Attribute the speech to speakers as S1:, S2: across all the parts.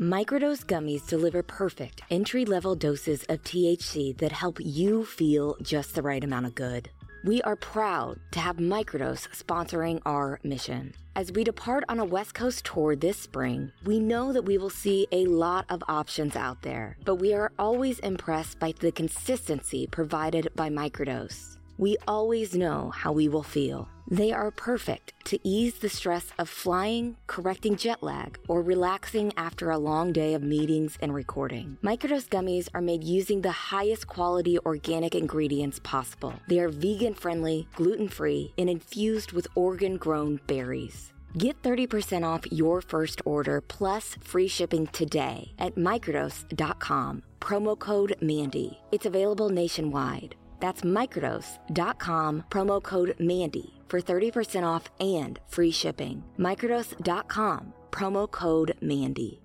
S1: Microdose gummies deliver perfect entry level doses of THC that help you feel just the right amount of good. We are proud to have Microdose sponsoring our mission. As we depart on a West Coast tour this spring, we know that we will see a lot of options out there, but we are always impressed by the consistency provided by Microdose. We always know how we will feel. They are perfect to ease the stress of flying, correcting jet lag, or relaxing after a long day of meetings and recording. Microdose gummies are made using the highest quality organic ingredients possible. They are vegan friendly, gluten free, and infused with Oregon grown berries. Get 30% off your first order plus free shipping today at microdose.com. Promo code MANDY. It's available nationwide. That's microdose.com, promo code MANDY for 30% off and free shipping. Microdose.com, promo code MANDY.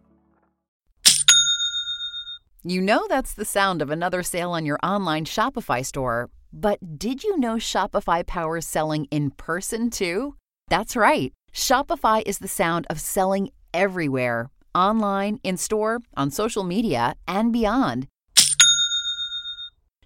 S2: You know that's the sound of another sale on your online Shopify store. But did you know Shopify powers selling in person too? That's right. Shopify is the sound of selling everywhere online, in store, on social media, and beyond.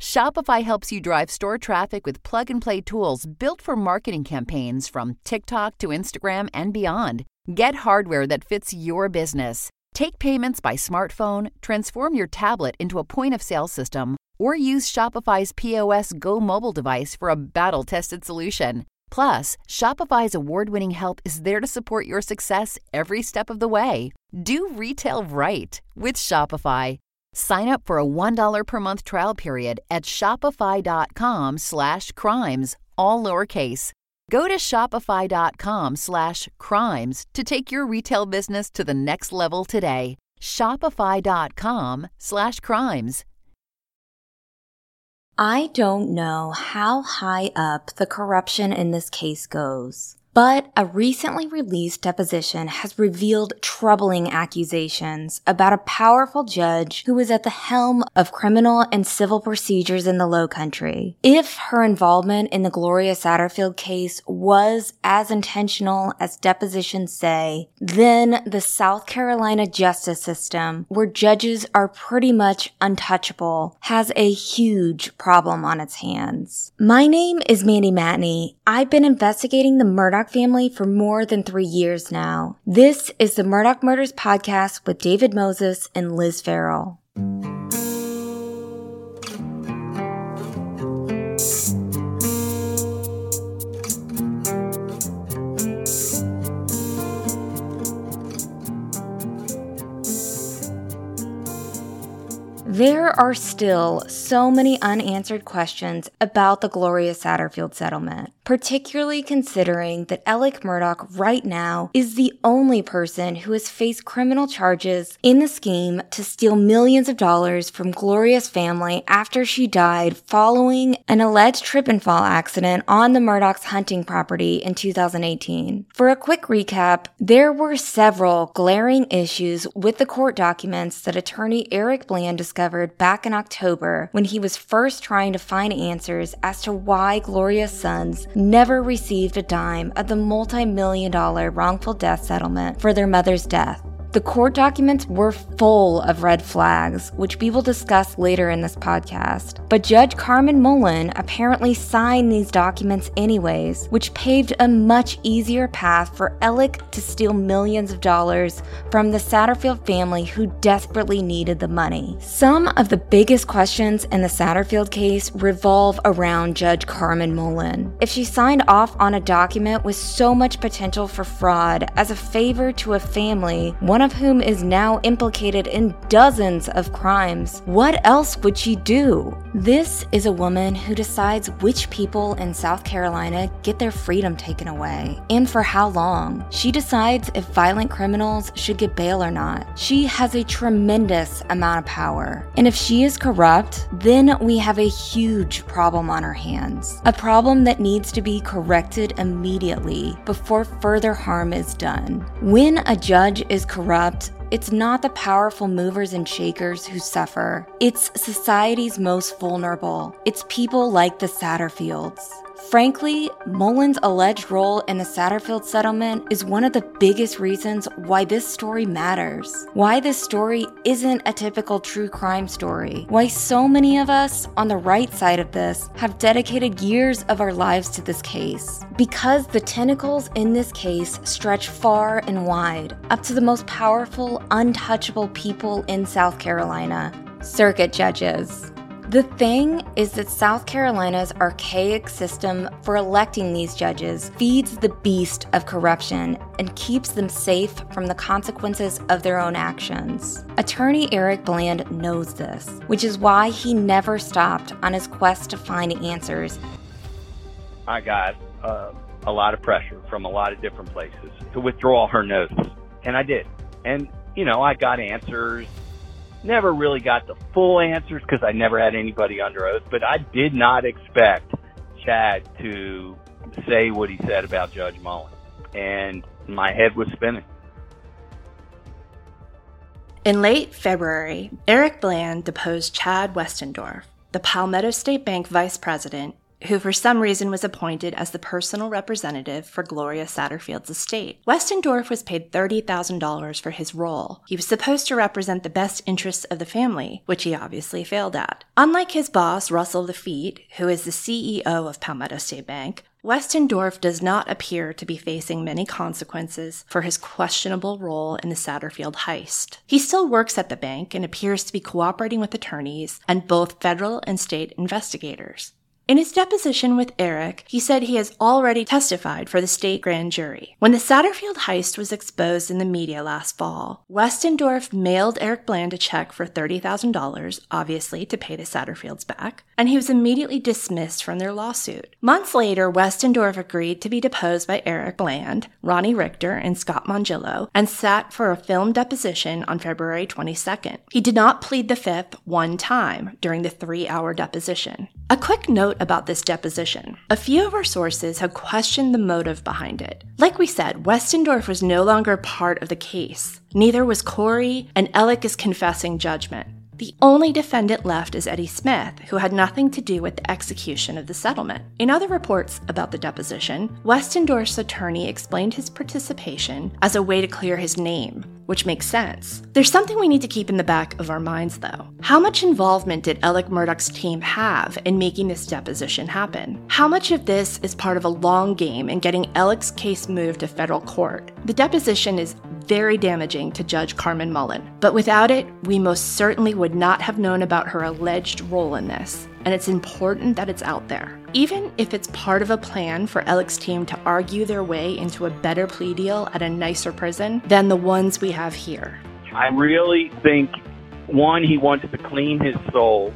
S2: Shopify helps you drive store traffic with plug and play tools built for marketing campaigns from TikTok to Instagram and beyond. Get hardware that fits your business. Take payments by smartphone, transform your tablet into a point of sale system, or use Shopify's POS Go mobile device for a battle tested solution. Plus, Shopify's award winning help is there to support your success every step of the way. Do retail right with Shopify. Sign up for a $1 per month trial period at shopify.com slash crimes, all lowercase. Go to shopify.com slash crimes to take your retail business to the next level today. Shopify.com slash crimes.
S1: I don't know how high up the corruption in this case goes. But a recently released deposition has revealed troubling accusations about a powerful judge who was at the helm of criminal and civil procedures in the Low Country. If her involvement in the Gloria Satterfield case was as intentional as depositions say, then the South Carolina justice system, where judges are pretty much untouchable, has a huge problem on its hands. My name is Mandy Matney. I've been investigating the Murdaugh family for more than three years now. This is the Murdaugh Murders podcast with David Moses and Liz Farrell. There are still so many unanswered questions about the Gloria Satterfield settlement, particularly considering that Alec Murdaugh right now is the only person who has faced criminal charges in the scheme to steal millions of dollars from Gloria's family after she died following an alleged trip and fall accident on the Murdaugh's hunting property in 2018. For a quick recap, there were several glaring issues with the court documents that attorney Eric Bland discovered discovered back in October when he was first trying to find answers as to why Gloria's sons never received a dime of the multi million dollar wrongful death settlement for their mother's death. The court documents were full of red flags, which we will discuss later in this podcast. But Judge Carmen Mullen apparently signed these documents anyways, which paved a much easier path for Alec to steal millions of dollars from the Satterfield family who desperately needed the money. Some of the biggest questions in the Satterfield case revolve around Judge Carmen Mullen. If she signed off on a document with so much potential for fraud as a favor to a family, one of whom is now implicated in dozens of crimes. What else would she do? This is a woman who decides which people in South Carolina get their freedom taken away and for how long. She decides if violent criminals should get bail or not. She has a tremendous amount of power. And if she is corrupt, then we have a huge problem on our hands. A problem that needs to be corrected immediately before further harm is done. When a judge is corrupt, it's not the powerful movers and shakers who suffer. It's society's most vulnerable. It's people like the Satterfields. Frankly, Mullen's alleged role in the Satterfield settlement is one of the biggest reasons why this story matters. Why this story isn't a typical true crime story. Why so many of us on the right side of this have dedicated years of our lives to this case. Because the tentacles in this case stretch far and wide, up to the most powerful, untouchable people in South Carolina circuit judges. The thing is that South Carolina's archaic system for electing these judges feeds the beast of corruption and keeps them safe from the consequences of their own actions. Attorney Eric Bland knows this, which is why he never stopped on his quest to find answers.
S3: I got uh, a lot of pressure from a lot of different places to withdraw her notice, and I did. And, you know, I got answers never really got the full answers because I never had anybody under oath, but I did not expect Chad to say what he said about Judge Mullen. And my head was spinning.
S4: In late February, Eric Bland deposed Chad Westendorf, the Palmetto State Bank vice president who for some reason was appointed as the personal representative for Gloria Satterfield's estate. Westendorf was paid $30,000 for his role. He was supposed to represent the best interests of the family, which he obviously failed at. Unlike his boss, Russell Lafitte, who is the CEO of Palmetto State Bank, Westendorf does not appear to be facing many consequences for his questionable role in the Satterfield heist. He still works at the bank and appears to be cooperating with attorneys and both federal and state investigators. In his deposition with Eric, he said he has already testified for the state grand jury. When the Satterfield heist was exposed in the media last fall, Westendorf mailed Eric Bland a check for $30,000, obviously to pay the Satterfields back, and he was immediately dismissed from their lawsuit. Months later, Westendorf agreed to be deposed by Eric Bland, Ronnie Richter, and Scott Mongillo, and sat for a film deposition on February 22nd. He did not plead the fifth one time during the three hour deposition. A quick note about this deposition. A few of our sources have questioned the motive behind it. Like we said, Westendorf was no longer part of the case. Neither was Corey, and Alec is confessing judgment. The only defendant left is Eddie Smith, who had nothing to do with the execution of the settlement. In other reports about the deposition, Westendorf's attorney explained his participation as a way to clear his name, which makes sense. There's something we need to keep in the back of our minds, though. How much involvement did Alec Murdaugh's team have in making this deposition happen? How much of this is part of a long game in getting Alec's case moved to federal court? The deposition is very damaging to Judge Carmen Mullen, but without it, we most certainly would not have known about her alleged role in this and it's important that it's out there. Even if it's part of a plan for Alec's team to argue their way into a better plea deal at a nicer prison than the ones we have here.
S3: I really think, one, he wants to clean his soul,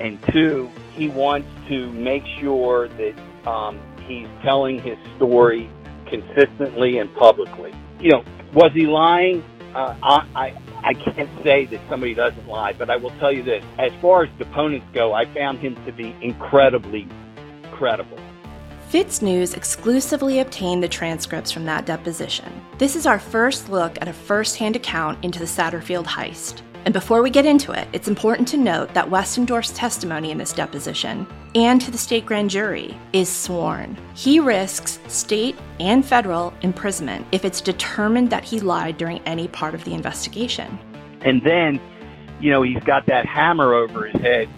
S3: and two, he wants to make sure that um, he's telling his story consistently and publicly. You know, was he lying? Uh, I, I I can't say that somebody doesn't lie, but I will tell you this. As far as deponents go, I found him to be incredibly credible.
S4: FITSNews exclusively obtained the transcripts from that deposition. This is our first look at a first hand account into the Satterfield heist. And before we get into it, it's important to note that Westendorf's testimony in this deposition and to the state grand jury is sworn. He risks state and federal imprisonment if it's determined that he lied during any part of the investigation.
S3: And then, you know, he's got that hammer over his head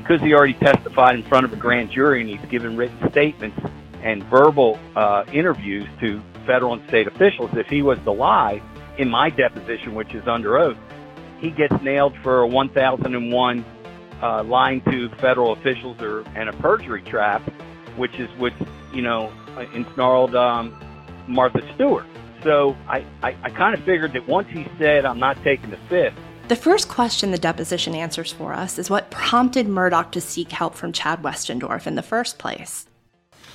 S3: because he already testified in front of a grand jury and he's given written statements and verbal uh, interviews to federal and state officials. If he was to lie in my deposition, which is under oath, he gets nailed for a 1001 uh, lying to federal officials or and a perjury trap, which is what you know ensnarled um, Martha Stewart. So I, I, I kind of figured that once he said, I'm not taking the fifth,
S4: The first question the deposition answers for us is what prompted Murdaugh to seek help from Chad Westendorf in the first place.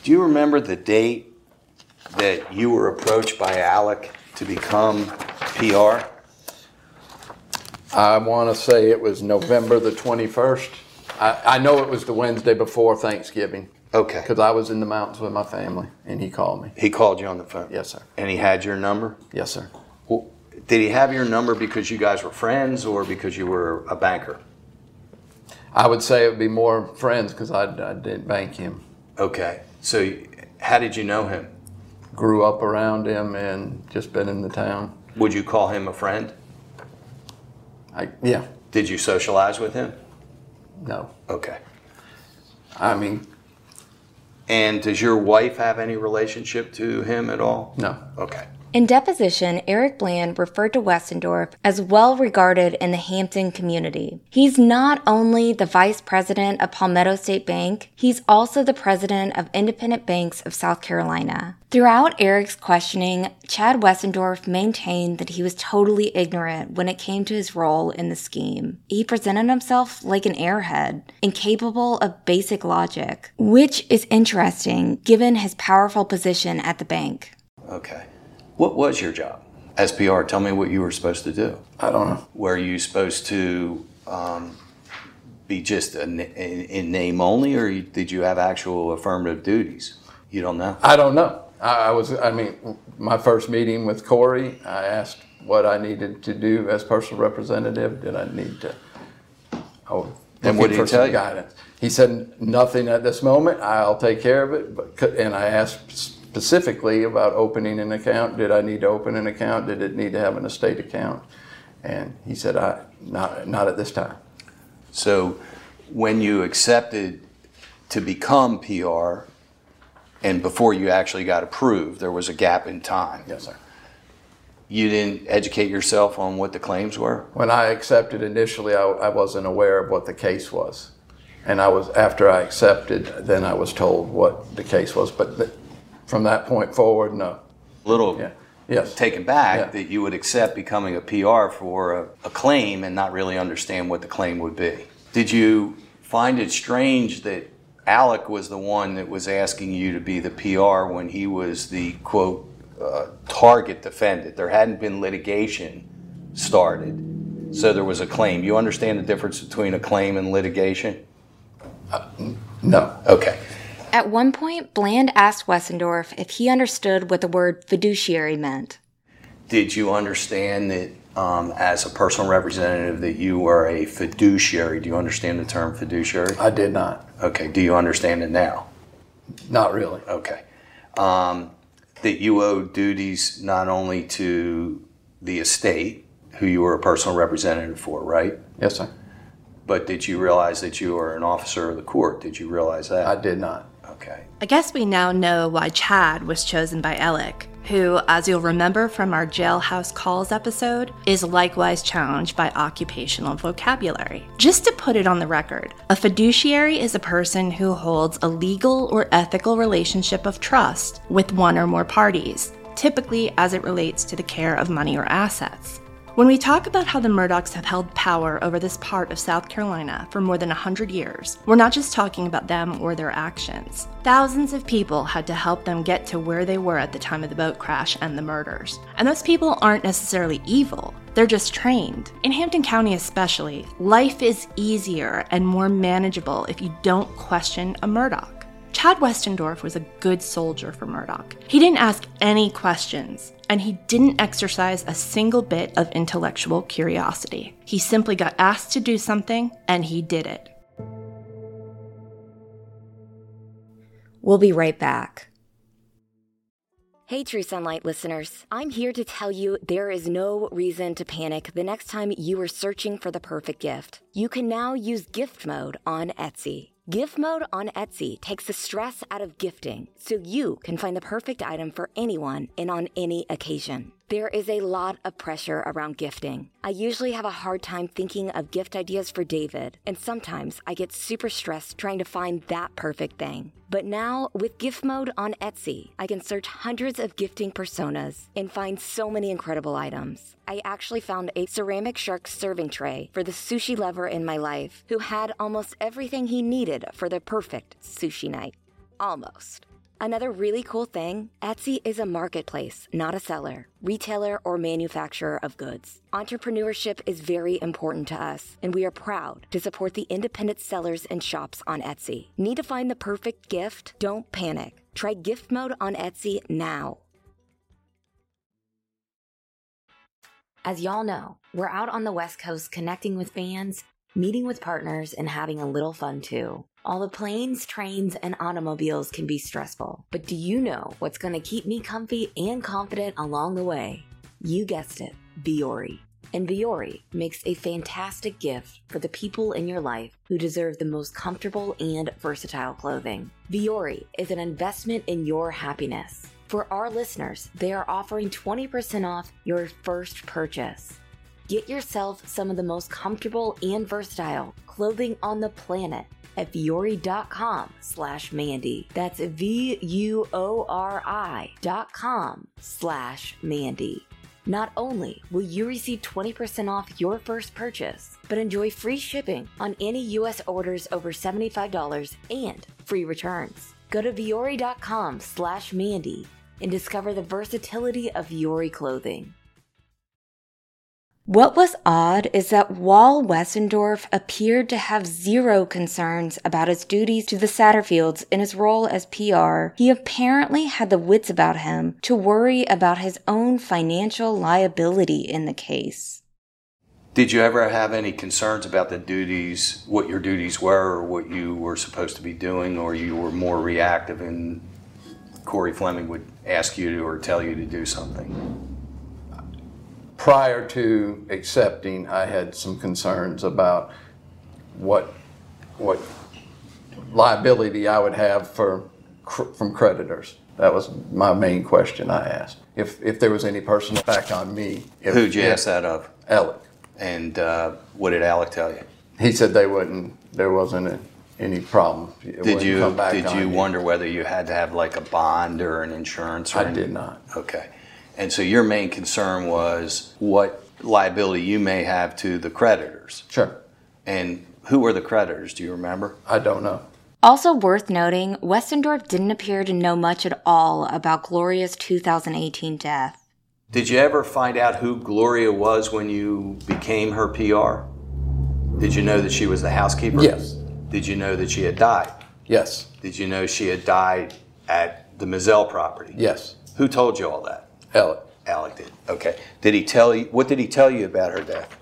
S5: Do you remember the date that you were approached by Alec to become PR?
S6: I want to say it was November the 21st. I, I know it was the Wednesday before Thanksgiving
S5: Okay.
S6: because I was in the mountains with my family and he called me.
S5: He called you on the phone?
S6: Yes, sir.
S5: And he had your number?
S6: Yes, sir.
S5: Did he have your number because you guys were friends or because you were a banker?
S6: I would say it would be more friends because I, I didn't bank him.
S5: Okay. So how did you know him?
S6: Grew up around him and just been in the town.
S5: Would you call him a friend?
S6: I, yeah,
S5: Did you socialize with him?
S6: no.
S5: Okay.
S6: I mean,
S5: And does your wife have any relationship to him at all?
S6: no.
S5: Okay.
S1: In deposition, Eric Bland referred to Westendorf as well regarded in the Hampton community. He's not only the vice president of Palmetto State Bank, he's also the president of Independent Banks of South Carolina. Throughout Eric's questioning, Chad Westendorf maintained that he was totally ignorant when it came to his role in the scheme. He presented himself like an airhead, incapable of basic logic, which is interesting given his powerful position at the bank.
S5: Okay. What was your job as PR? Tell me what you were supposed to do.
S6: I don't know.
S5: Were you supposed to um, be just a, in, in name only, or you- did you have actual affirmative duties? You don't know.
S6: I don't know. I, I was, I mean, my first meeting with Corey, I asked what I needed to do as personal representative. Did I need to? Oh,
S5: And what did he
S6: looking for some
S5: tell you?
S6: Guidance. He said nothing at this moment. I'll take care of it. But and I asked specifically about opening an account. Did I need to open an account? Did it need to have an estate account? And he said, I not not at this time.
S5: So, when you accepted to become PR, and before you actually got approved, there was a gap in time.
S6: Yes, sir.
S5: You didn't educate yourself on what the claims were.
S6: When I accepted initially, I, I wasn't aware of what the case was. And I was, after I accepted, then I was told what the case was. But from that point forward, no.
S5: A little
S6: Yeah. Yes.
S5: taken back
S6: Yeah.
S5: that you would accept becoming a PR for a, a claim and not really understand what the claim would be. Did you find it strange that Alec was the one that was asking you to be the PR when he was the quote uh, target defendant? There hadn't been litigation started, so there was a claim. You understand the difference between a claim and litigation?
S6: No.
S5: Okay.
S1: At one point, Bland asked Westendorf if he understood what the word fiduciary meant.
S5: Did you understand that um, as a personal representative that you are a fiduciary? Do you understand the term fiduciary?
S6: I did not.
S5: Okay. Do you understand it now?
S6: Not really.
S5: Okay. Um, that you owe duties not only to the estate, who you were a personal representative for, right?
S6: Yes, sir.
S5: But did you realize that you are an officer of the court? Did you realize that?
S6: I did not.
S5: Okay.
S4: I guess we now know why Chad was chosen by Alec, who, as you'll remember from our jailhouse calls episode, is likewise challenged by occupational vocabulary. Just to put it on the record, a fiduciary is a person who holds a legal or ethical relationship of trust with one or more parties, typically as it relates to the care of money or assets. When we talk about how the Murdaughs have held power over this part of South Carolina for more than 100 years, we're not just talking about them or their actions. Thousands of people had to help them get to where they were at the time of the boat crash and the murders. And those people aren't necessarily evil, they're just trained. In Hampton County, especially, life is easier and more manageable if you don't question a Murdaugh. Chad Westendorf was a good soldier for Murdaugh. He didn't ask any questions, and he didn't exercise a single bit of intellectual curiosity. He simply got asked to do something, and he did it.
S1: We'll be right back. Hey, True Sunlight listeners. I'm here to tell you there is no reason to panic the next time you are searching for the perfect gift. You can now use gift mode on Etsy. Gift mode on Etsy takes the stress out of gifting so you can find the perfect item for anyone and on any occasion. There is a lot of pressure around gifting. I usually have a hard time thinking of gift ideas for David, and sometimes I get super stressed trying to find that perfect thing. But now, with gift mode on Etsy, I can search hundreds of gifting personas and find so many incredible items. I actually found a ceramic shark serving tray for the sushi lover in my life who had almost everything he needed for the perfect sushi night. Almost. Another really cool thing Etsy is a marketplace, not a seller, retailer, or manufacturer of goods. Entrepreneurship is very important to us, and we are proud to support the independent sellers and shops on Etsy. Need to find the perfect gift? Don't panic. Try gift mode on Etsy now. As y'all know, we're out on the West Coast connecting with fans, meeting with partners, and having a little fun too. All the planes, trains, and automobiles can be stressful, but do you know what's going to keep me comfy and confident along the way? You guessed it, Vuori. And Vuori makes a fantastic gift for the people in your life who deserve the most comfortable and versatile clothing. Vuori is an investment in your happiness. For our listeners, they are offering 20% off your first purchase. Get yourself some of the most comfortable and versatile clothing on the planet at vuori.com slash Mandy. That's V-U-O-R-I dot com slash Mandy. Not only will you receive 20% off your first purchase, but enjoy free shipping on any U.S. orders over $75 and free returns. Go to vuori.com slash Mandy and discover the versatility of Vuori clothing. What was odd is that while Westendorf appeared to have zero concerns about his duties to the Satterfields in his role as PR, he apparently had the wits about him to worry about his own financial liability in the case.
S5: Did you ever have any concerns about the duties, what your duties were, or what you were supposed to be doing, or you were more reactive and Corey Fleming would ask you to or tell you to do something?
S6: Prior to accepting, I had some concerns about what, what liability I would have for, from creditors. That was my main question I asked. If, if there was any personal back on me. If,
S5: Who'd you ask that of?
S6: Alec.
S5: And uh, what did Alec tell you?
S6: He said they wouldn't, there wasn't a, any problem. It
S5: Did you
S6: come back
S5: did you
S6: me.
S5: wonder whether you had to have like a bond or an insurance? Or
S6: I did not.
S5: Okay. And so your main concern was what liability you may have to the creditors.
S6: Sure.
S5: And who were the creditors? Do you remember?
S6: I don't know.
S1: Also worth noting, Westendorf didn't appear to know much at all about Gloria's 2018 death.
S5: Did you ever find out who Gloria was when you became her PR? Did you know that she was the housekeeper?
S6: Yes.
S5: Did you know that she had died?
S6: Yes.
S5: Did you know she had died at the Moselle property?
S6: Yes.
S5: Who told you all that?
S6: Alec.
S5: Alec did. Okay. Did he tell you? What did he tell you about her death?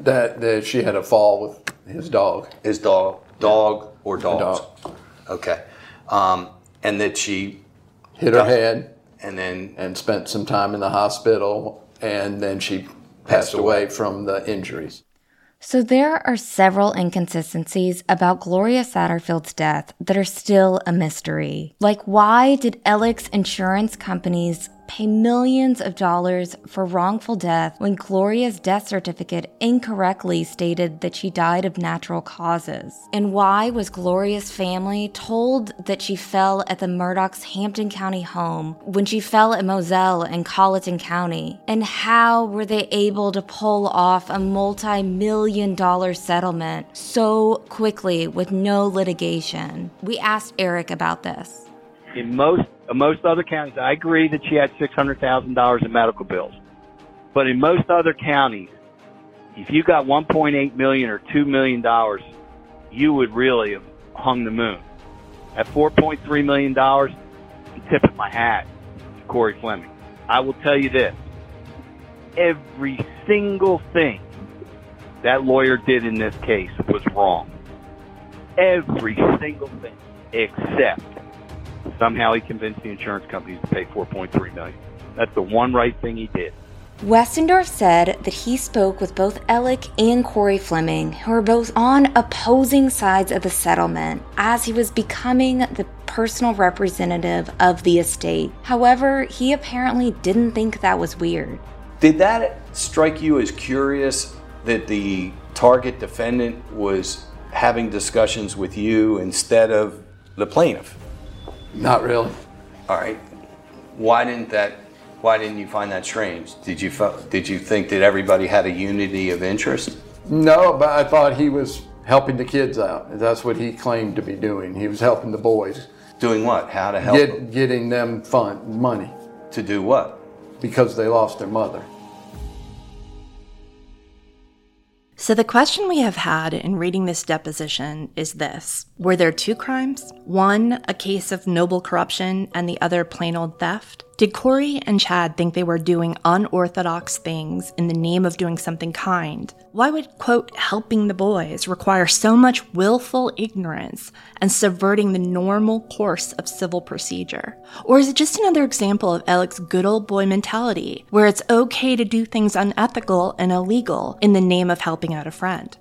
S6: That, that she had a fall with his dog.
S5: His dog, dog or dogs?
S6: dog.
S5: Okay. Um, and that she,
S6: Hit her head
S5: and then
S6: and spent some time in the hospital, and then she passed,
S5: Passed away.
S6: away from the injuries.
S1: So there are several inconsistencies about Gloria Satterfield's death that are still a mystery. Like why did Alec's insurance companies pay millions of dollars for wrongful death when Gloria's death certificate incorrectly stated that she died of natural causes? And why was Gloria's family told that she fell at the Murdaugh's Hampton County home when she fell at Moselle in Colleton County? And how were they able to pull off a multi million dollar settlement so quickly with no litigation? We asked Eric about this.
S3: In most most other counties, I agree that she had six hundred thousand dollars in medical bills, but in most other counties, if you got one point eight million or two million dollars, you would really have hung the moon. At four point three million dollars, I'm tipping my hat to Corey Fleming. I will tell you this: every single thing that lawyer did in this case was wrong. Every single thing, except somehow he convinced the insurance companies to pay 4.3 million. That's the one right thing he did.
S1: Westendorf said that he spoke with both Alec and Corey Fleming, who were both on opposing sides of the settlement, as he was becoming the personal representative of the estate. However, he apparently didn't think that was weird.
S5: Did that strike you as curious that the target defendant was having discussions with you instead of the plaintiff?
S6: Not really.
S5: All right. Why didn't that? Why didn't you find that strange? Did you did you think that everybody had a unity of interest?
S6: No, but I thought he was helping the kids out. That's what he claimed to be doing. He was helping the boys,
S5: Doing what? How to help
S6: get, getting them fun money
S5: to do what?
S6: because they lost their mother.
S4: So, the question we have had in reading this deposition is this Were there two crimes? One, a case of noble corruption, and the other, plain old theft? Did Corey and Chad think they were doing unorthodox things in the name of doing something kind? Why would, quote, helping the boys require so much willful ignorance and subverting the normal course of civil procedure? Or is it just another example of Alec's good old boy mentality, where it's okay to do things unethical and illegal in the name of helping out a friend?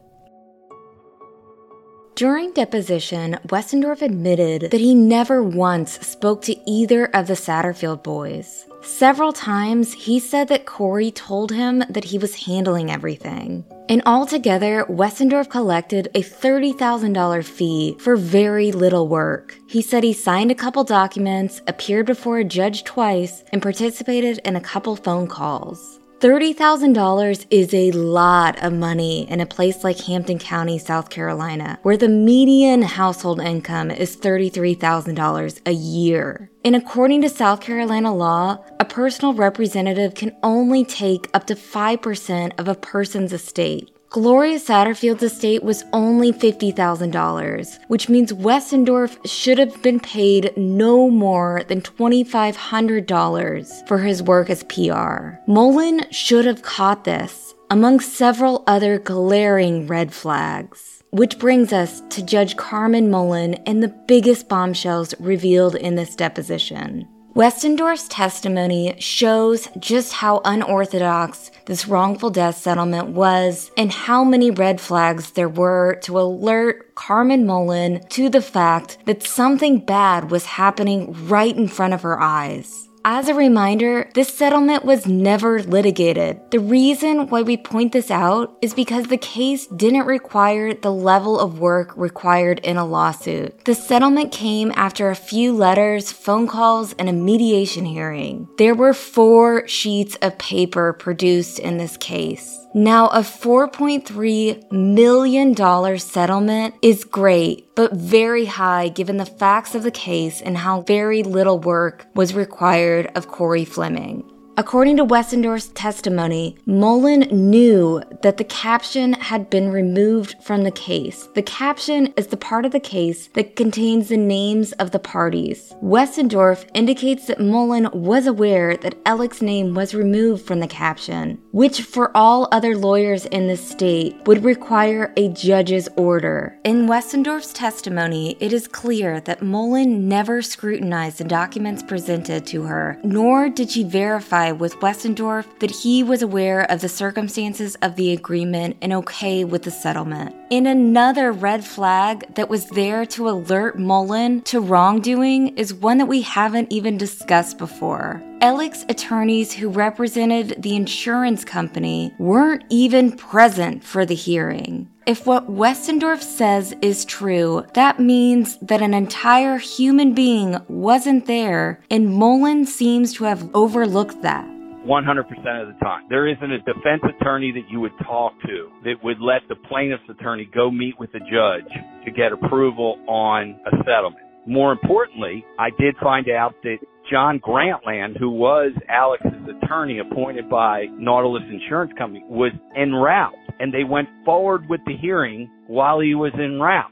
S1: During deposition, Westendorf admitted that he never once spoke to either of the Satterfield boys. Several times, he said that Corey told him that he was handling everything. And altogether, Westendorf collected a $30,000 fee for very little work. He said he signed a couple documents, appeared before a judge twice, and participated in a couple phone calls. $30,000 is a lot of money in a place like Hampton County, South Carolina, where the median household income is $33,000 a year. And according to South Carolina law, a personal representative can only take up to 5% of a person's estate. Gloria Satterfield's estate was only $50,000, which means Westendorf should have been paid no more than $2,500 for his work as PR. Mullen should have caught this, among several other glaring red flags. Which brings us to Judge Carmen Mullen and the biggest bombshells revealed in this deposition. Westendorf's testimony shows just how unorthodox this wrongful death settlement was and how many red flags there were to alert Carmen Mullen to the fact that something bad was happening right in front of her eyes. As a reminder, this settlement was never litigated. The reason why we point this out is because the case didn't require the level of work required in a lawsuit. The settlement came after a few letters, phone calls, and a mediation hearing. There were four sheets of paper produced in this case. Now, a $4.3 million settlement is great, but very high given the facts of the case and how very little work was required of Corey Fleming. According to Westendorf's testimony, Mullen knew that the caption had been removed from the case. The caption is the part of the case that contains the names of the parties. Westendorf indicates that Mullen was aware that Alec's name was removed from the caption, which for all other lawyers in the state would require a judge's order. In Westendorf's testimony, it is clear that Mullen never scrutinized the documents presented to her, nor did she verify with Westendorf that he was aware of the circumstances of the agreement and okay with the settlement. In another red flag that was there to alert Mullen to wrongdoing is one that we haven't even discussed before. Alec's attorneys who represented the insurance company weren't even present for the hearing. If what Westendorf says is true, that means that an entire human being wasn't there, and Mullen seems to have overlooked that.
S3: 100% of the time. There isn't a defense attorney that you would talk to that would let the plaintiff's attorney go meet with the judge to get approval on a settlement. More importantly, I did find out that John Grantland, who was Alec's attorney appointed by Nautilus Insurance Company, was en route and they went forward with the hearing while he was en route.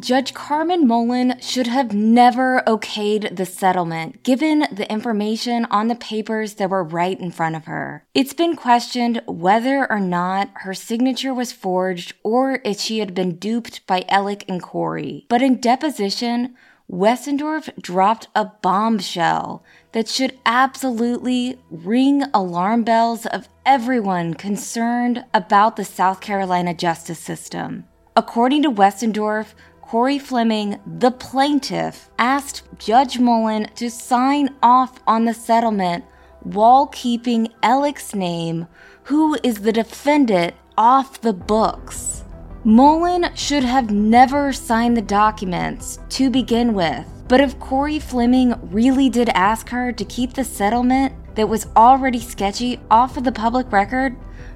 S1: Judge Carmen Mullen should have never okayed the settlement, given the information on the papers that were right in front of her. It's been questioned whether or not her signature was forged or if she had been duped by Alec and Corey. But in deposition, Westendorf dropped a bombshell that should absolutely ring alarm bells of everyone concerned about the South Carolina justice system. According to Westendorf, Corey Fleming, the plaintiff, asked Judge Mullen to sign off on the settlement while keeping Alec's name, who is the defendant, off the books. Mullen should have never signed the documents to begin with, but if Corey Fleming really did ask her to keep the settlement that was already sketchy off of the public record,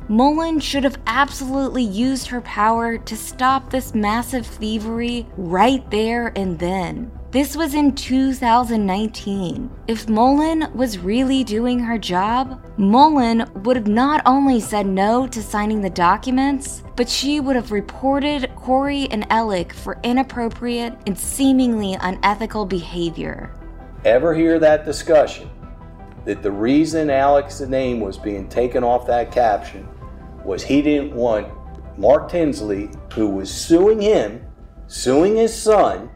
S1: Mullen should have absolutely used her power to stop this massive thievery right there and then. This was in 2019. If Mullen was really doing her job, Mullen would have not only said no to signing the documents, but she would have reported Corey and Alec for inappropriate and seemingly unethical behavior.
S5: Ever hear that discussion? That the reason Alec's name was being taken off that caption was he didn't want Mark Tinsley, who was suing him, suing his son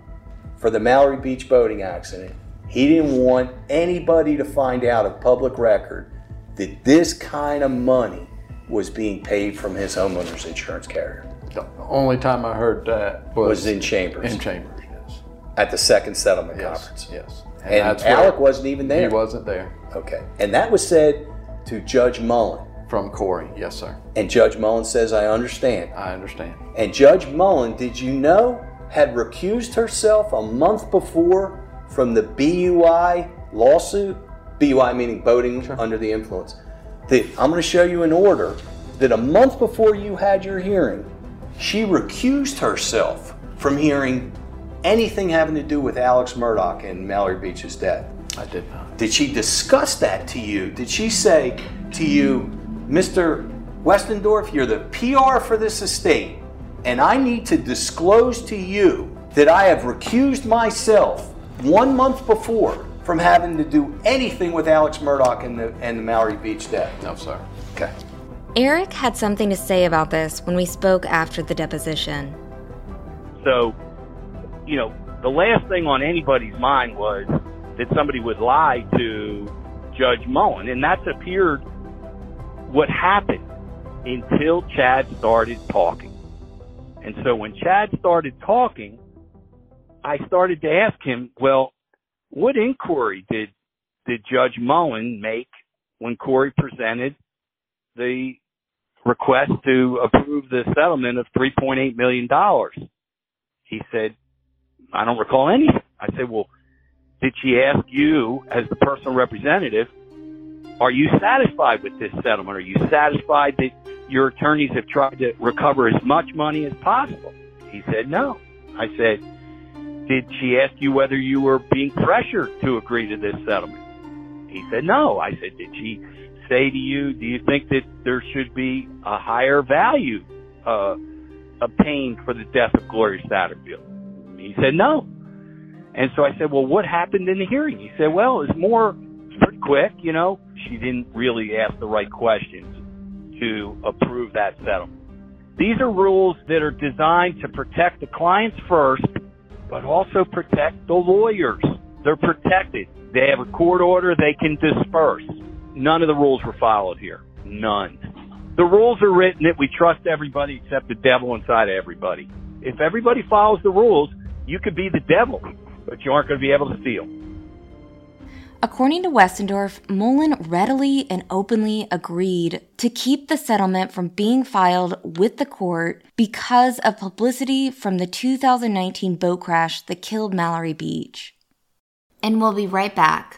S5: for the Mallory Beach boating accident, he didn't want anybody to find out of public record that this kind of money was being paid from his homeowner's insurance carrier.
S6: The only time I heard that was,
S5: Was in Chambers
S6: in chambers. Yes.
S5: at the second settlement
S6: Yes.
S5: conference.
S6: Yes.
S5: And
S6: where
S5: Alec wasn't even there.
S6: He wasn't there.
S5: Okay. And that was said to Judge Mullen.
S6: From Corey. Yes, sir.
S5: And Judge Mullen says, I understand.
S6: I understand.
S5: And Judge Mullen, did you know, had recused herself a month before from the BUI lawsuit? BUI meaning boating under the influence. That I'm going to show you an order that a month before you had your hearing, she recused herself from hearing anything having to do with Alec Murdaugh and Mallory Beach's death.
S6: I did not.
S5: Did she discuss that to you? Did she say to you, Mr. Westendorf, you're the PR for this estate, and I need to disclose to you that I have recused myself one month before from having to do anything with Alec Murdaugh and the, and the Mallory Beach death?
S6: No, sir.
S5: Okay.
S1: Eric had something to say about this when we spoke after the deposition.
S3: So, you know, the last thing on anybody's mind was that somebody would lie to Judge Mullen, and that's appeared what happened until Chad started talking. And so when Chad started talking, I started to ask him, well, what inquiry did did Judge Mullen make when Corey presented the request to approve the settlement of $3.8 million? He said, I don't recall anything. I said, well, did she ask you as the personal representative, are you satisfied with this settlement? Are you satisfied that your attorneys have tried to recover as much money as possible? He said, no. I said, did she ask you whether you were being pressured to agree to this settlement? He said, no. I said, did she say to you, do you think that there should be a higher value uh, obtained for the death of Gloria Satterfield? He said, no. And so I said, well, what happened in the hearing? He said, well, it's more pretty quick, you know. She didn't really ask the right questions to approve that settlement. These are rules that are designed to protect the clients first, but also protect the lawyers. They're protected. They have a court order they can disperse. None of the rules were followed here. None. The rules are written that we trust everybody except the devil inside of everybody. If everybody follows the rules, you could be the devil, but you aren't going to be able to steal.
S1: According to Westendorf, Mullen readily and openly agreed to keep the settlement from being filed with the court because of publicity from the 2019 boat crash that killed Mallory Beach. And we'll be right back.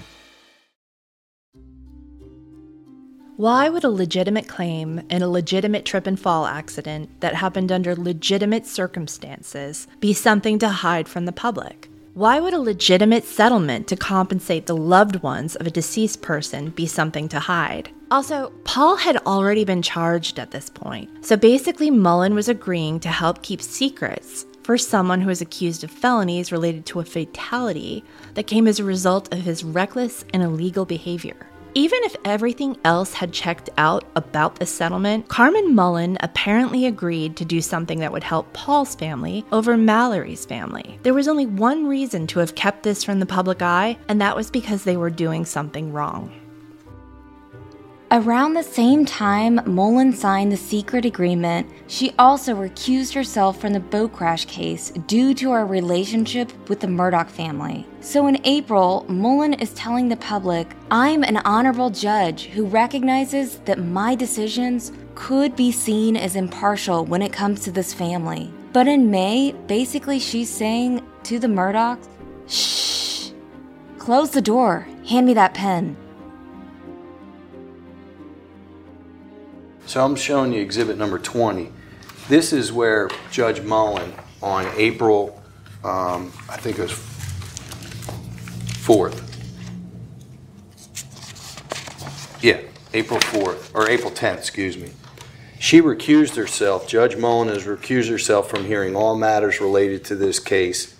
S4: Why would a legitimate claim in a legitimate trip and fall accident that happened under legitimate circumstances be something to hide from the public? Why would a legitimate settlement to compensate the loved ones of a deceased person be something to hide? Also, Paul had already been charged at this point, so basically, Mullen was agreeing to help keep secrets for someone who was accused of felonies related to a fatality that came as a result of his reckless and illegal behavior. Even if everything else had checked out about the settlement, Carmen Mullen apparently agreed to do something that would help Paul's family over Mallory's family. There was only one reason to have kept this from the public eye, and that was because they were doing something wrong.
S1: Around the same time Mullen signed the secret agreement, she also recused herself from the boat crash case due to her relationship with the Murdaugh family. So in April, Mullen is telling the public, I'm an honorable judge who recognizes that my decisions could be seen as impartial when it comes to this family. But in May, basically she's saying to the Murdaughs, shh, close the door, hand me that pen.
S5: So I'm showing you exhibit number 20. This is where Judge Mullen on April, um, I think it was 4th. Yeah, April 4th, or April 10th, excuse me. She recused herself, Judge Mullen has recused herself from hearing all matters related to this case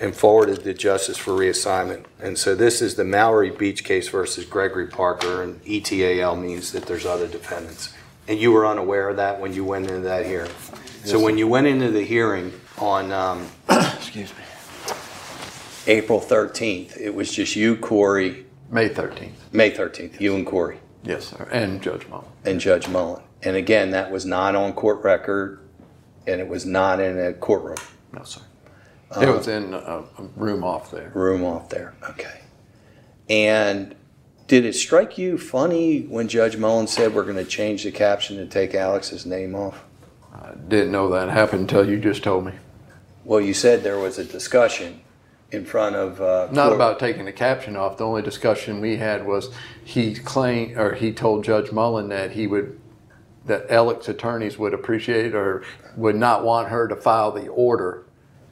S5: and forwarded to justice for reassignment. And so this is the Mallory Beach case versus Gregory Parker, and ETAL means that there's other defendants. And you were unaware of that when you went into that hearing? So when you went into the hearing on, um,
S6: Excuse me.
S5: April 13th, it was just you, Corey,
S6: May 13th.
S5: May 13th, you and Corey,
S6: Yes, sir. And Judge Mullen.
S5: and Judge Mullen. And again, that was not on court record, and it was not in a courtroom,
S6: No, sir. It was in a room off there.
S5: room off there, okay. And did it strike you funny when Judge Mullen said we're going to change the caption and take Alex's name off?
S6: I didn't know that happened until you just told me.
S5: Well, you said there was a discussion in front of. Uh,
S6: Not
S5: court-
S6: about taking the caption off. The only discussion we had was he claimed, or he told Judge Mullen that he would, that Alex attorneys would appreciate or would not want her to file the order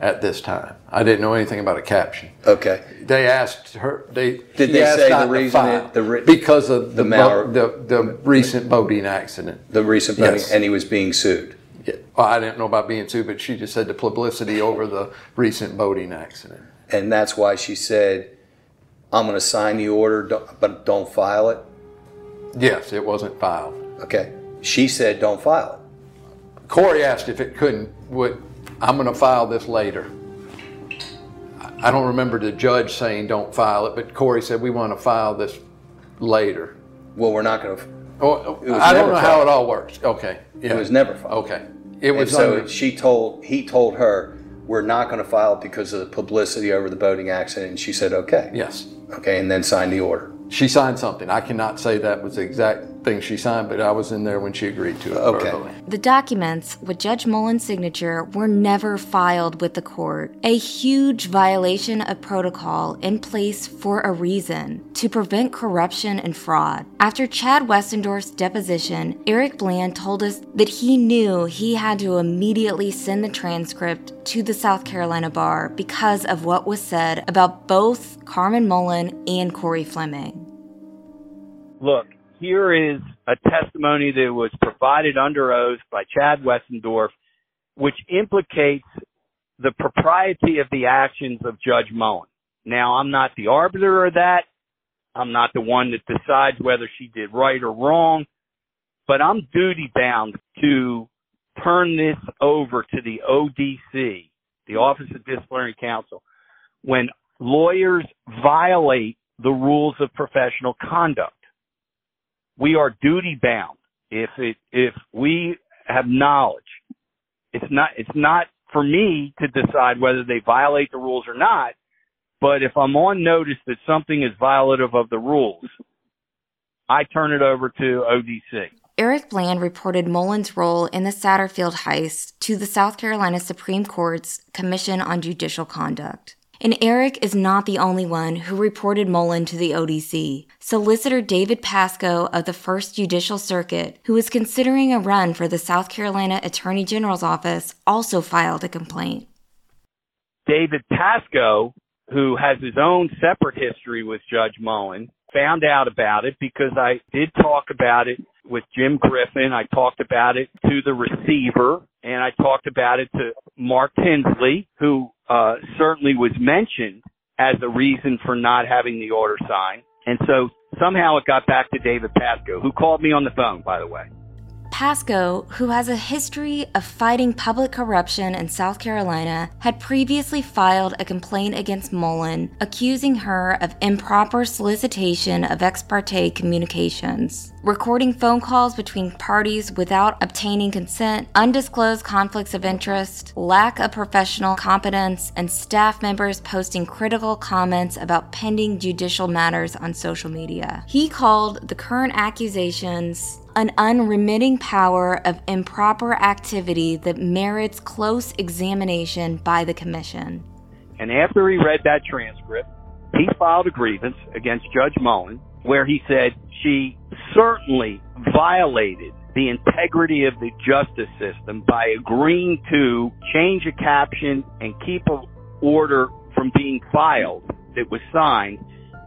S6: at this time. I didn't know anything about a caption.
S5: Okay.
S6: They asked her. They
S5: Did they say the reason it- the ri-
S6: because of
S5: the
S6: the bo- the, the recent boating accident.
S5: The recent voting,
S6: Yes.
S5: and he was being sued.
S6: Yeah. Well, I didn't know about being sued, but she just said the publicity over the recent boating accident.
S5: And that's why she said, I'm going to sign the order, but don't file it.
S6: Yes, it wasn't filed.
S5: Okay. She said, don't file
S6: Corey asked if it couldn't, would, I'm gonna file this later. I- don't remember the judge saying don't file it, but Corey said we wanna file this later.
S5: Well, we're not going to.
S6: Oh,
S5: oh
S6: I don't know how it all works. Okay, yeah.
S5: It was never filed.
S6: Okay. It
S5: And
S6: was
S5: so
S6: under,
S5: she told, he told her, we're not going to file it because of the publicity over the boating accident. And she said, okay.
S6: yes.
S5: Okay. And then signed the order.
S6: She signed something. I cannot say that was the exact thing she signed, but I was in there when she agreed to it
S5: Okay.
S6: verbally.
S1: The documents with Judge Mullen's signature were never filed with the court, a huge violation of protocol in place for a reason to prevent corruption and fraud. After Chad Westendorf's deposition, Eric Bland told us that he knew he had to immediately send the transcript to the South Carolina bar because of what was said about both Carmen Mullen and Corey Fleming.
S3: look, here is a testimony that was provided under oath by Chad Westendorf, which implicates the propriety of the actions of Judge Mullen. Now, I'm not the arbiter of that. I'm not the one that decides whether she did right or wrong, but I'm duty bound to turn this over to the ODC, the Office of Disciplinary Counsel, when lawyers violate the rules of professional conduct we are duty bound if it if we have knowledge it's not it's not for me to decide whether they violate the rules or not but if i'm on notice that something is violative of the rules i turn it over to odc
S1: Eric Bland reported Mullen's role in the Satterfield heist to the South Carolina Supreme Court's Commission on Judicial Conduct. And Eric is not the only one who reported Mullen to the ODC. Solicitor David Pascoe of the First Judicial Circuit, who is considering a run for the South Carolina Attorney General's office, also filed a complaint.
S3: david pascoe who has his own separate history with Judge Mullen, found out about it because I did talk about it with Jim Griffin. I talked about it to the receiver and I talked about it to Mark Tinsley, who uh, certainly was mentioned as a reason for not having the order signed. And so somehow it got back to David Pascoe, who called me on the phone, by the way.
S1: Pascoe, who has a history of fighting public corruption in South Carolina, had previously filed a complaint against Mullen, accusing her of improper solicitation of ex parte communications, recording phone calls between parties without obtaining consent, undisclosed conflicts of interest, lack of professional competence, and staff members posting critical comments about pending judicial matters on social media. He called the current accusations an unremitting power of improper activity that merits close examination by the Commission.
S3: And after he read that transcript, he filed a grievance against Judge Mullen where he said she certainly violated the integrity of the justice system by agreeing to change a caption and keep an order from being filed that was signed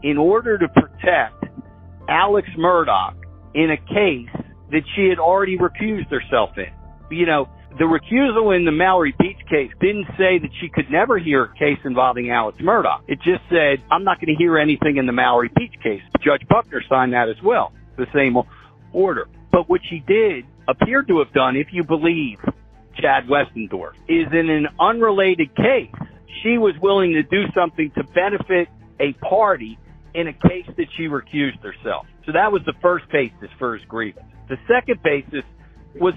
S3: in order to protect Alex Murdaugh in a case that she had already recused herself in. You know, the recusal in the Mallory Beach case didn't say that she could never hear a case involving Alex Murdaugh. It just said, I'm not going to hear anything in the Mallory Beach case. Judge Buckner signed that as well, the same order. But what she did appeared to have done, if you believe Chad Westendorf, is in an unrelated case, she was willing to do something to benefit a party in a case that she recused herself. So that was the first basis for his grievance. The second basis was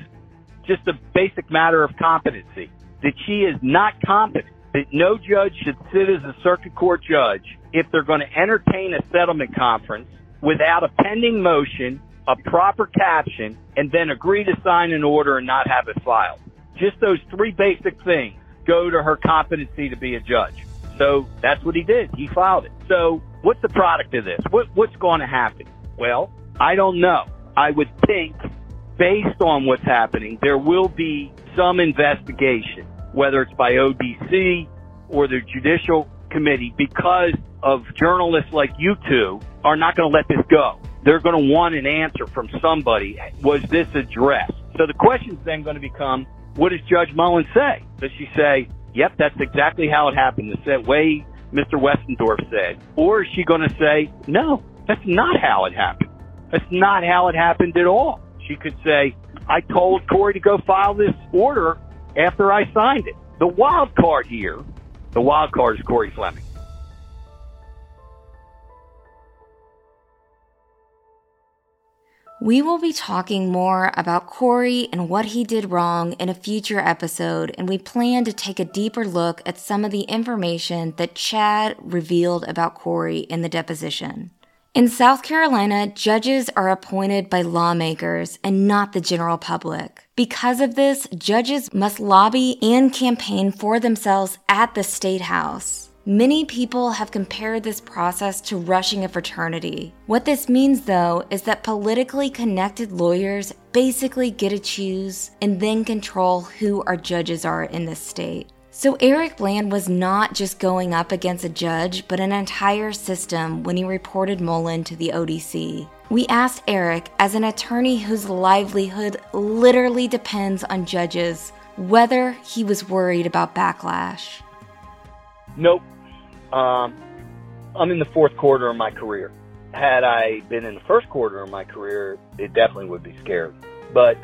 S3: just a basic matter of competency, that she is not competent, that no judge should sit as a circuit court judge if they're going to entertain a settlement conference without a pending motion, a proper caption, and then agree to sign an order and not have it filed. Just those three basic things go to her competency to be a judge. So that's what he did. He filed it. So what's the product of this? What, what's going to happen? Well, I don't know. I would think, based on what's happening, there will be some investigation, whether it's by ODC or the Judicial Committee, because of journalists like you two are not going to let this go. They're going to want an answer from somebody. Was this addressed? So the question's then going to become, what does Judge Mullen say? Does she say, yep, that's exactly how it happened, the way Mr. Westendorf said? Or is she going to say, no, that's not how it happened? That's not how it happened at all. She could say, I told Corey to go file this order after I signed it. The wild card here, the wild card is Corey Fleming.
S1: We will be talking more about Corey and what he did wrong in a future episode, and we plan to take a deeper look at some of the information that Chad revealed about Corey in the deposition. In South Carolina, judges are appointed by lawmakers and not the general public. Because of this, judges must lobby and campaign for themselves at the state house. Many people have compared this process to rushing a fraternity. What this means, though, is that politically connected lawyers basically get to choose and then control who our judges are in this state. So Eric Bland was not just going up against a judge, but an entire system when he reported Mullen to the ODC. We asked Eric, as an attorney whose livelihood literally depends on judges, whether he was worried about backlash.
S3: Nope. Um, I'm in the fourth quarter of my career. Had I been in the first quarter of my career, it definitely would be scary. But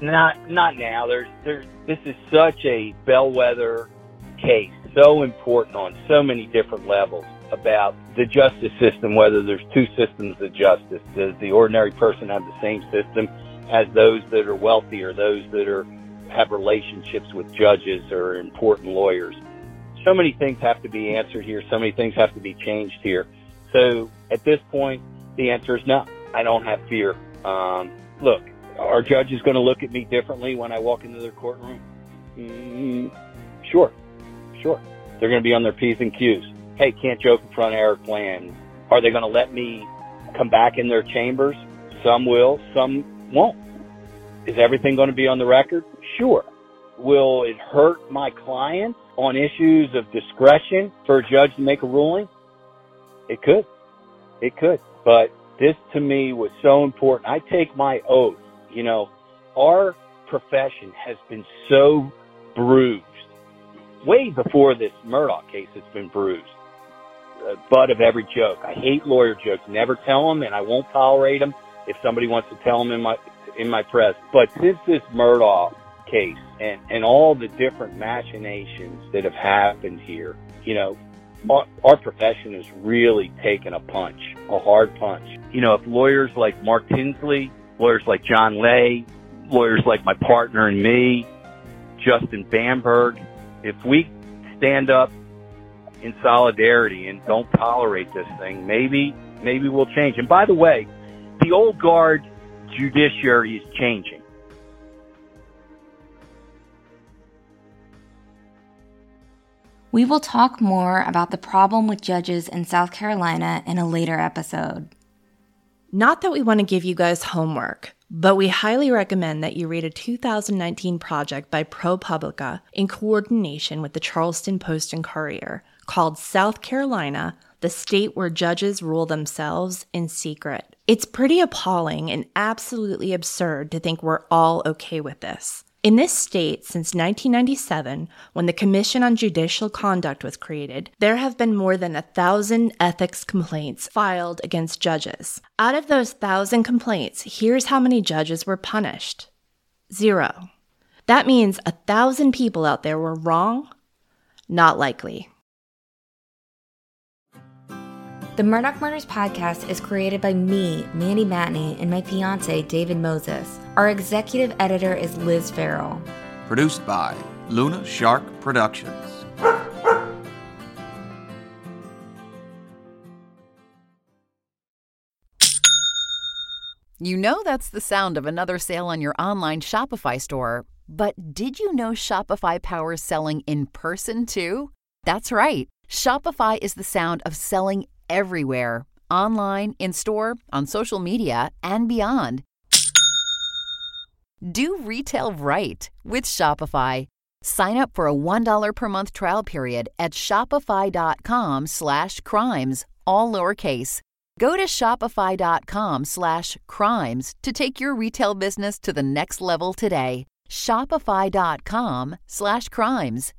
S3: not not now. There's there's this is such a bellwether case, so important on so many different levels about the justice system, whether there's two systems of justice. Does the ordinary person have the same system as those that are wealthy or those that are have relationships with judges or important lawyers? So many things have to be answered here. So many things have to be changed here. So at this point, the answer is no. I don't have fear. Um, look, are judges going to look at me differently when I walk into their courtroom? Mm, sure, sure. They're going to be on their P's and Q's. Hey, can't joke in front of Eric Bland. Are they going to let me come back in their chambers? Some will, some won't. Is everything going to be on the record? Sure. Will it hurt my clients on issues of discretion for a judge to make a ruling? It could. It could. But this to me was so important. I take my oath. You know, our profession has been so bruised. Way before this Murdaugh case has been bruised. The butt of every joke. I hate lawyer jokes. Never tell them and I won't tolerate them if somebody wants to tell them in my, in my press. But since this Murdaugh case and, and all the different machinations that have happened here, you know, our, our profession has really taken a punch, a hard punch. You know, if lawyers like Mark Tinsley, lawyers like John Lay, lawyers like my partner and me, Justin Bamberg, if we stand up in solidarity and don't tolerate this thing, maybe, maybe we'll change. And by the way, the old guard judiciary is changing.
S1: We will talk more about the problem with judges in South Carolina in a later episode.
S4: Not that we want to give you guys homework, but we highly recommend that you read a 2019 project by ProPublica in coordination with the Charleston Post and Courier called South Carolina, the state where judges rule themselves in secret. It's pretty appalling and absolutely absurd to think we're all okay with this. In this state, since 1997, when the Commission on Judicial Conduct was created, there have been more than a thousand ethics complaints filed against judges. Out of those thousand complaints, here's how many judges were punished zero. That means a thousand people out there were wrong? Not likely.
S1: The Murdaugh Murders podcast is created by me, Mandy Matney, and my fiance, David Moses. Our executive editor is Liz Farrell.
S7: Produced by Luna Shark Productions.
S2: You know that's the sound of another sale on your online Shopify store. But did you know Shopify powers selling in person too? That's right. Shopify is the sound of selling everywhere online, in store, on social media, and beyond. Do retail right with Shopify. Sign up for a $1 per month trial period at shopify.com slash crimes, all lowercase. Go to shopify.com slash crimes to take your retail business to the next level today. Shopify.com slash crimes.